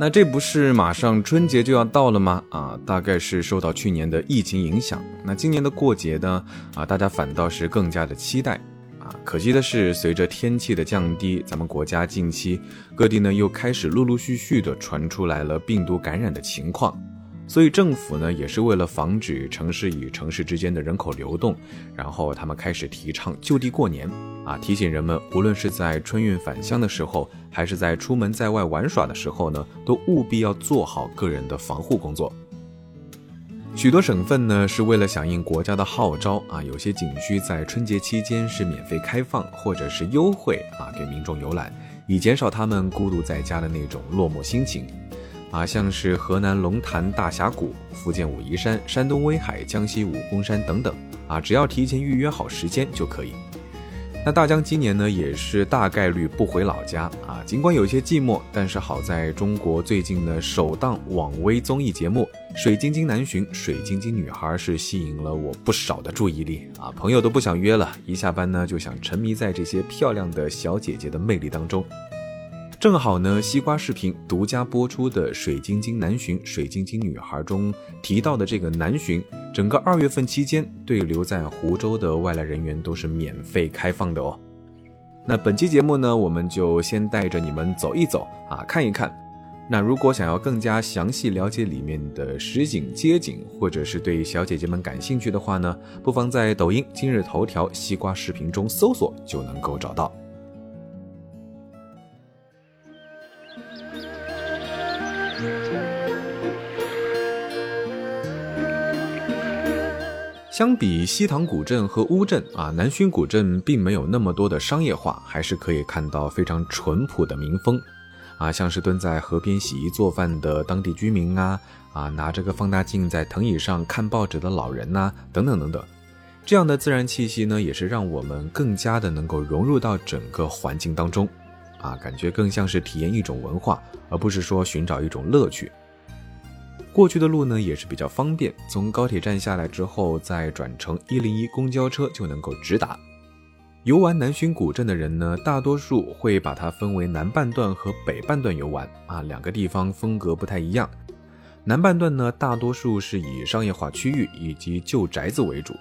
那这不是马上春节就要到了吗？啊，大概是受到去年的疫情影响，那今年的过节呢，啊，大家反倒是更加的期待。啊，可惜的是，随着天气的降低，咱们国家近期各地呢又开始陆陆续续的传出来了病毒感染的情况。所以政府呢，也是为了防止城市与城市之间的人口流动，然后他们开始提倡就地过年，啊，提醒人们，无论是在春运返乡的时候，还是在出门在外玩耍的时候呢，都务必要做好个人的防护工作。许多省份呢，是为了响应国家的号召啊，有些景区在春节期间是免费开放或者是优惠啊，给民众游览，以减少他们孤独在家的那种落寞心情。啊，像是河南龙潭大峡谷、福建武夷山、山东威海、江西武功山等等，啊，只要提前预约好时间就可以。那大江今年呢，也是大概率不回老家啊，尽管有些寂寞，但是好在中国最近的首档网微综艺节目《水晶晶男寻水晶晶女孩》是吸引了我不少的注意力啊，朋友都不想约了，一下班呢就想沉迷在这些漂亮的小姐姐的魅力当中。正好呢，西瓜视频独家播出的《水晶晶南巡水晶晶女孩》中提到的这个南巡，整个二月份期间对留在湖州的外来人员都是免费开放的哦。那本期节目呢，我们就先带着你们走一走啊，看一看。那如果想要更加详细了解里面的实景街景，或者是对小姐姐们感兴趣的话呢，不妨在抖音、今日头条、西瓜视频中搜索就能够找到。相比西塘古镇和乌镇啊，南浔古镇并没有那么多的商业化，还是可以看到非常淳朴的民风，啊，像是蹲在河边洗衣做饭的当地居民啊，啊，拿着个放大镜在藤椅上看报纸的老人呐，等等等等，这样的自然气息呢，也是让我们更加的能够融入到整个环境当中，啊，感觉更像是体验一种文化，而不是说寻找一种乐趣。过去的路呢也是比较方便，从高铁站下来之后，再转乘一零一公交车就能够直达。游玩南浔古镇的人呢，大多数会把它分为南半段和北半段游玩啊，两个地方风格不太一样。南半段呢，大多数是以商业化区域以及旧宅子为主，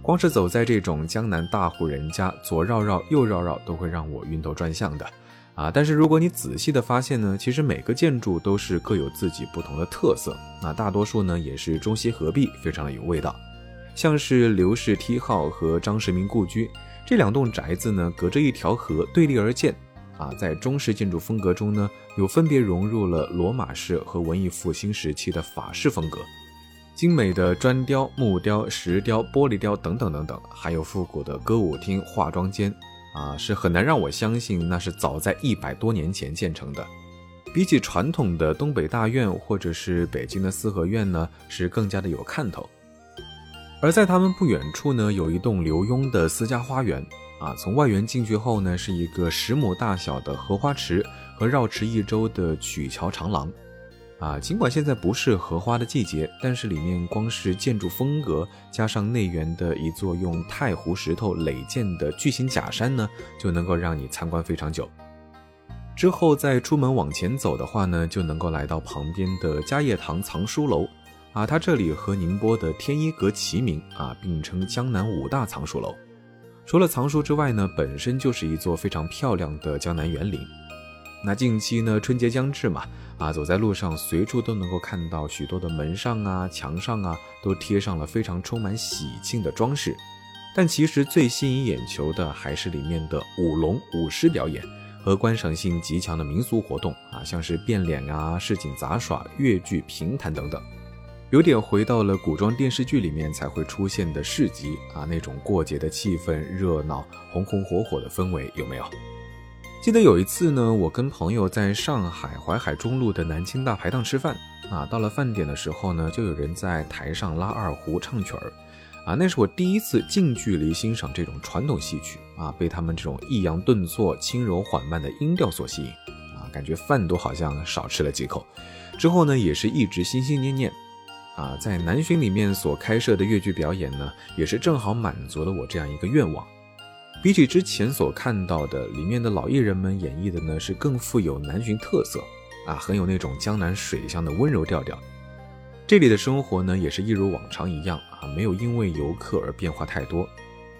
光是走在这种江南大户人家，左绕绕右绕绕，都会让我晕头转向的。啊，但是如果你仔细的发现呢，其实每个建筑都是各有自己不同的特色。那大多数呢也是中西合璧，非常的有味道。像是刘氏梯号和张世民故居这两栋宅子呢，隔着一条河对立而建。啊，在中式建筑风格中呢，有分别融入了罗马式和文艺复兴时期的法式风格，精美的砖雕、木雕、石雕、玻璃雕等等等等，还有复古的歌舞厅、化妆间。啊，是很难让我相信那是早在一百多年前建成的。比起传统的东北大院或者是北京的四合院呢，是更加的有看头。而在他们不远处呢，有一栋刘墉的私家花园。啊，从外园进去后呢，是一个十亩大小的荷花池和绕池一周的曲桥长廊。啊，尽管现在不是荷花的季节，但是里面光是建筑风格，加上内园的一座用太湖石头垒建的巨型假山呢，就能够让你参观非常久。之后再出门往前走的话呢，就能够来到旁边的嘉业堂藏书楼。啊，它这里和宁波的天一阁齐名，啊，并称江南五大藏书楼。除了藏书之外呢，本身就是一座非常漂亮的江南园林。那近期呢，春节将至嘛。啊，走在路上，随处都能够看到许多的门上啊、墙上啊，都贴上了非常充满喜庆的装饰。但其实最吸引眼球的还是里面的舞龙舞狮表演和观赏性极强的民俗活动啊，像是变脸啊、市井杂耍、越剧评弹等等，有点回到了古装电视剧里面才会出现的市集啊，那种过节的气氛、热闹、红红火火的氛围，有没有？记得有一次呢，我跟朋友在上海淮海中路的南京大排档吃饭啊，到了饭点的时候呢，就有人在台上拉二胡唱曲儿，啊，那是我第一次近距离欣赏这种传统戏曲啊，被他们这种抑扬顿挫、轻柔缓慢的音调所吸引啊，感觉饭都好像少吃了几口。之后呢，也是一直心心念念啊，在南浔里面所开设的越剧表演呢，也是正好满足了我这样一个愿望。比起之前所看到的，里面的老艺人们演绎的呢是更富有南浔特色啊，很有那种江南水乡的温柔调调。这里的生活呢，也是一如往常一样啊，没有因为游客而变化太多。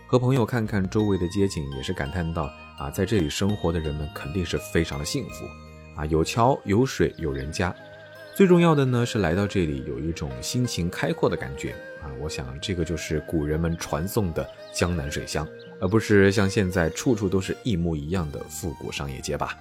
和朋友看看周围的街景，也是感叹到啊，在这里生活的人们肯定是非常的幸福啊，有桥有水有人家。最重要的呢，是来到这里有一种心情开阔的感觉啊。我想这个就是古人们传颂的江南水乡，而不是像现在处处都是一模一样的复古商业街吧。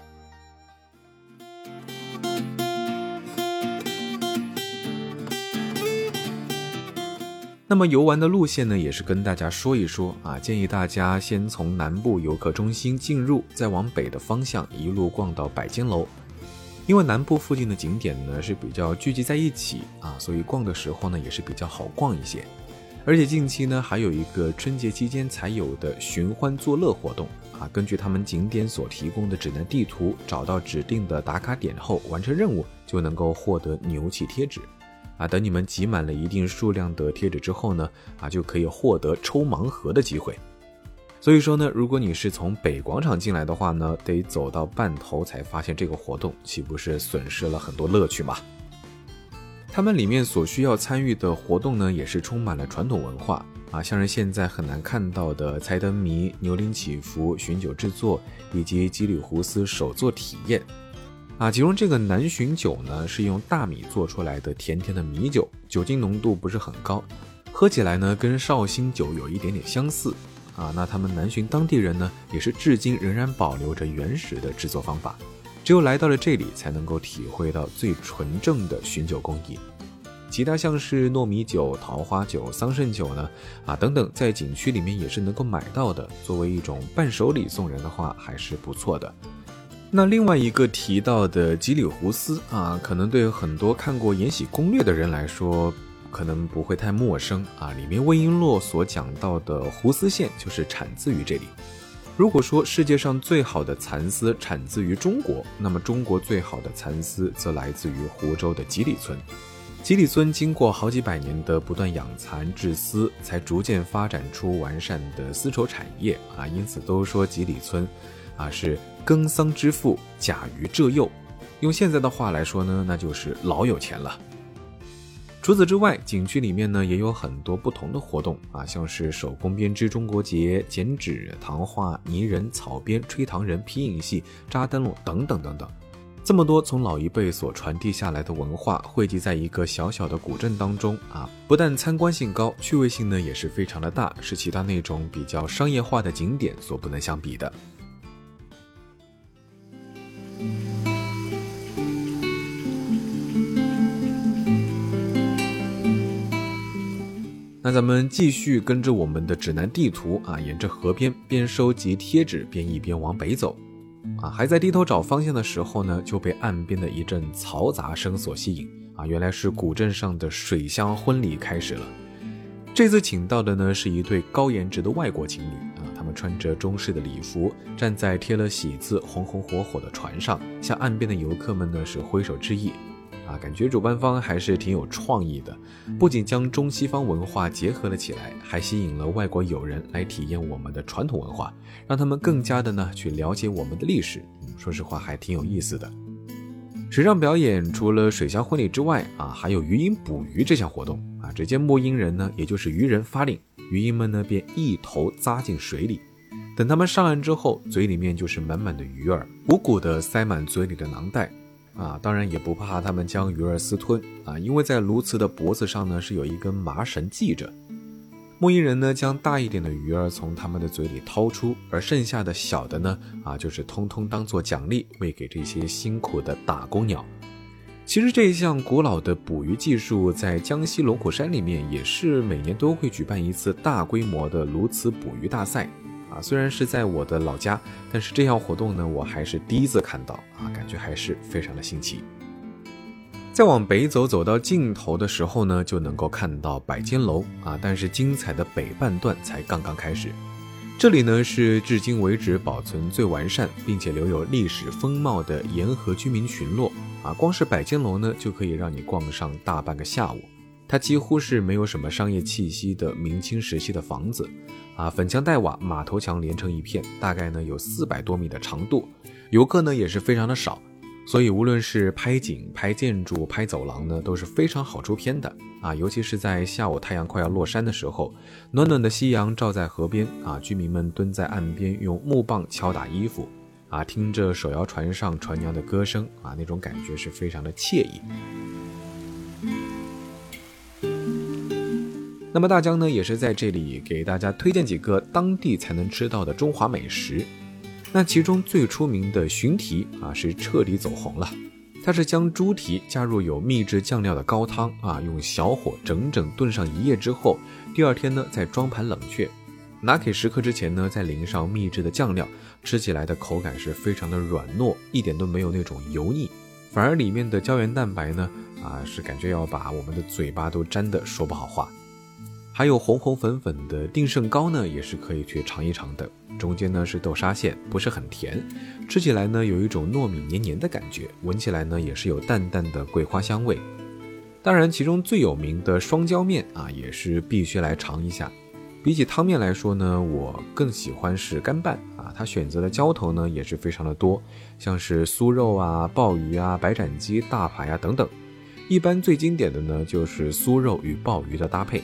那么游玩的路线呢，也是跟大家说一说啊，建议大家先从南部游客中心进入，再往北的方向一路逛到百间楼。因为南部附近的景点呢是比较聚集在一起啊，所以逛的时候呢也是比较好逛一些。而且近期呢还有一个春节期间才有的寻欢作乐活动啊，根据他们景点所提供的指南地图，找到指定的打卡点后完成任务，就能够获得牛气贴纸。啊，等你们集满了一定数量的贴纸之后呢，啊，就可以获得抽盲盒的机会。所以说呢，如果你是从北广场进来的话呢，得走到半头才发现这个活动，岂不是损失了很多乐趣吗？他们里面所需要参与的活动呢，也是充满了传统文化啊，像是现在很难看到的猜灯谜、牛铃祈福、寻酒制作以及吉里胡斯手作体验。啊，其中这个南浔酒呢，是用大米做出来的甜甜的米酒，酒精浓度不是很高，喝起来呢跟绍兴酒有一点点相似。啊，那他们南浔当地人呢，也是至今仍然保留着原始的制作方法，只有来到了这里，才能够体会到最纯正的寻酒工艺。其他像是糯米酒、桃花酒、桑葚酒呢，啊等等，在景区里面也是能够买到的，作为一种伴手礼送人的话，还是不错的。那另外一个提到的吉里胡斯啊，可能对很多看过《延禧攻略》的人来说，可能不会太陌生啊。里面魏璎珞所讲到的胡丝线就是产自于这里。如果说世界上最好的蚕丝产自于中国，那么中国最好的蚕丝则来自于湖州的吉里村。吉里村经过好几百年的不断养蚕制丝，才逐渐发展出完善的丝绸产业啊。因此都说吉里村。啊，是耕桑之父甲于浙右，用现在的话来说呢，那就是老有钱了。除此之外，景区里面呢也有很多不同的活动啊，像是手工编织中国结、剪纸、糖画、泥人、草编、吹糖人、皮影戏、扎灯笼等等等等。这么多从老一辈所传递下来的文化汇集在一个小小的古镇当中啊，不但参观性高，趣味性呢也是非常的大，是其他那种比较商业化的景点所不能相比的。咱们继续跟着我们的指南地图啊，沿着河边边收集贴纸边一边往北走，啊，还在低头找方向的时候呢，就被岸边的一阵嘈杂声所吸引啊，原来是古镇上的水乡婚礼开始了。这次请到的呢是一对高颜值的外国情侣啊，他们穿着中式的礼服，站在贴了喜字红红火火的船上，向岸边的游客们呢是挥手致意。啊，感觉主办方还是挺有创意的，不仅将中西方文化结合了起来，还吸引了外国友人来体验我们的传统文化，让他们更加的呢去了解我们的历史。说实话，还挺有意思的。水上表演除了水乡婚礼之外啊，还有鱼鹰捕鱼这项活动啊。只见牧鹰人呢，也就是渔人发令，鱼鹰们呢便一头扎进水里，等他们上岸之后，嘴里面就是满满的鱼儿，鼓鼓的塞满嘴里的囊袋。啊，当然也不怕他们将鱼儿私吞啊，因为在鸬鹚的脖子上呢是有一根麻绳系着。牧鹰人呢将大一点的鱼儿从他们的嘴里掏出，而剩下的小的呢啊就是通通当做奖励喂给这些辛苦的打工鸟。其实这一项古老的捕鱼技术在江西龙虎山里面也是每年都会举办一次大规模的鸬鹚捕鱼大赛。啊，虽然是在我的老家，但是这项活动呢，我还是第一次看到啊，感觉还是非常的新奇。再往北走，走到尽头的时候呢，就能够看到百间楼啊，但是精彩的北半段才刚刚开始。这里呢是至今为止保存最完善，并且留有历史风貌的沿河居民群落啊，光是百间楼呢，就可以让你逛上大半个下午。它几乎是没有什么商业气息的明清时期的房子，啊，粉墙黛瓦，马头墙连成一片，大概呢有四百多米的长度。游客呢也是非常的少，所以无论是拍景、拍建筑、拍走廊呢，都是非常好出片的啊。尤其是在下午太阳快要落山的时候，暖暖的夕阳照在河边啊，居民们蹲在岸边用木棒敲打衣服啊，听着手摇船上船娘的歌声啊，那种感觉是非常的惬意。那么大江呢，也是在这里给大家推荐几个当地才能吃到的中华美食。那其中最出名的鲟蹄啊，是彻底走红了。它是将猪蹄加入有秘制酱料的高汤啊，用小火整整炖上一夜之后，第二天呢再装盘冷却，拿给食客之前呢再淋上秘制的酱料，吃起来的口感是非常的软糯，一点都没有那种油腻，反而里面的胶原蛋白呢啊是感觉要把我们的嘴巴都粘的说不好话。还有红红粉粉的定胜糕呢，也是可以去尝一尝的。中间呢是豆沙馅，不是很甜，吃起来呢有一种糯米黏黏的感觉，闻起来呢也是有淡淡的桂花香味。当然，其中最有名的双椒面啊，也是必须来尝一下。比起汤面来说呢，我更喜欢是干拌啊，它选择的浇头呢也是非常的多，像是酥肉啊、鲍鱼啊、白斩鸡、大排呀等等。一般最经典的呢就是酥肉与鲍鱼的搭配。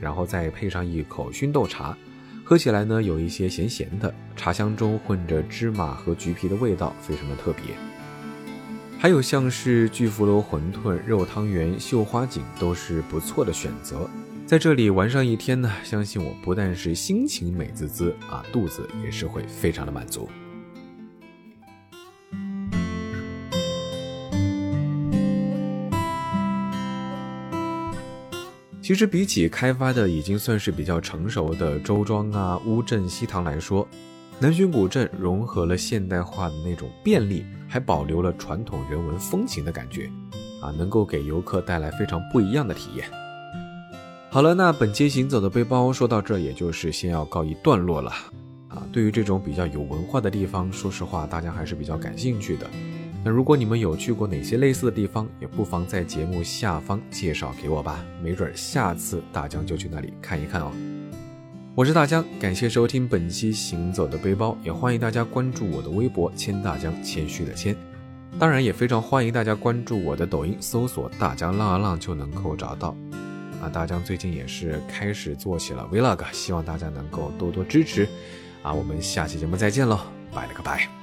然后再配上一口熏豆茶，喝起来呢有一些咸咸的，茶香中混着芝麻和橘皮的味道，非常的特别。还有像是巨福楼馄饨、肉汤圆、绣花锦都是不错的选择。在这里玩上一天呢，相信我不但是心情美滋滋啊，肚子也是会非常的满足。其实比起开发的已经算是比较成熟的周庄啊、乌镇、西塘来说，南浔古镇融合了现代化的那种便利，还保留了传统人文风情的感觉，啊，能够给游客带来非常不一样的体验。好了，那本期行走的背包说到这，也就是先要告一段落了。啊，对于这种比较有文化的地方，说实话，大家还是比较感兴趣的。那如果你们有去过哪些类似的地方，也不妨在节目下方介绍给我吧，没准下次大江就去那里看一看哦。我是大江，感谢收听本期行走的背包，也欢迎大家关注我的微博“谦大江”，谦虚的谦。当然也非常欢迎大家关注我的抖音，搜索“大江浪啊浪”就能够找到。啊，大江最近也是开始做起了 vlog，希望大家能够多多支持。啊，我们下期节目再见喽，拜了个拜。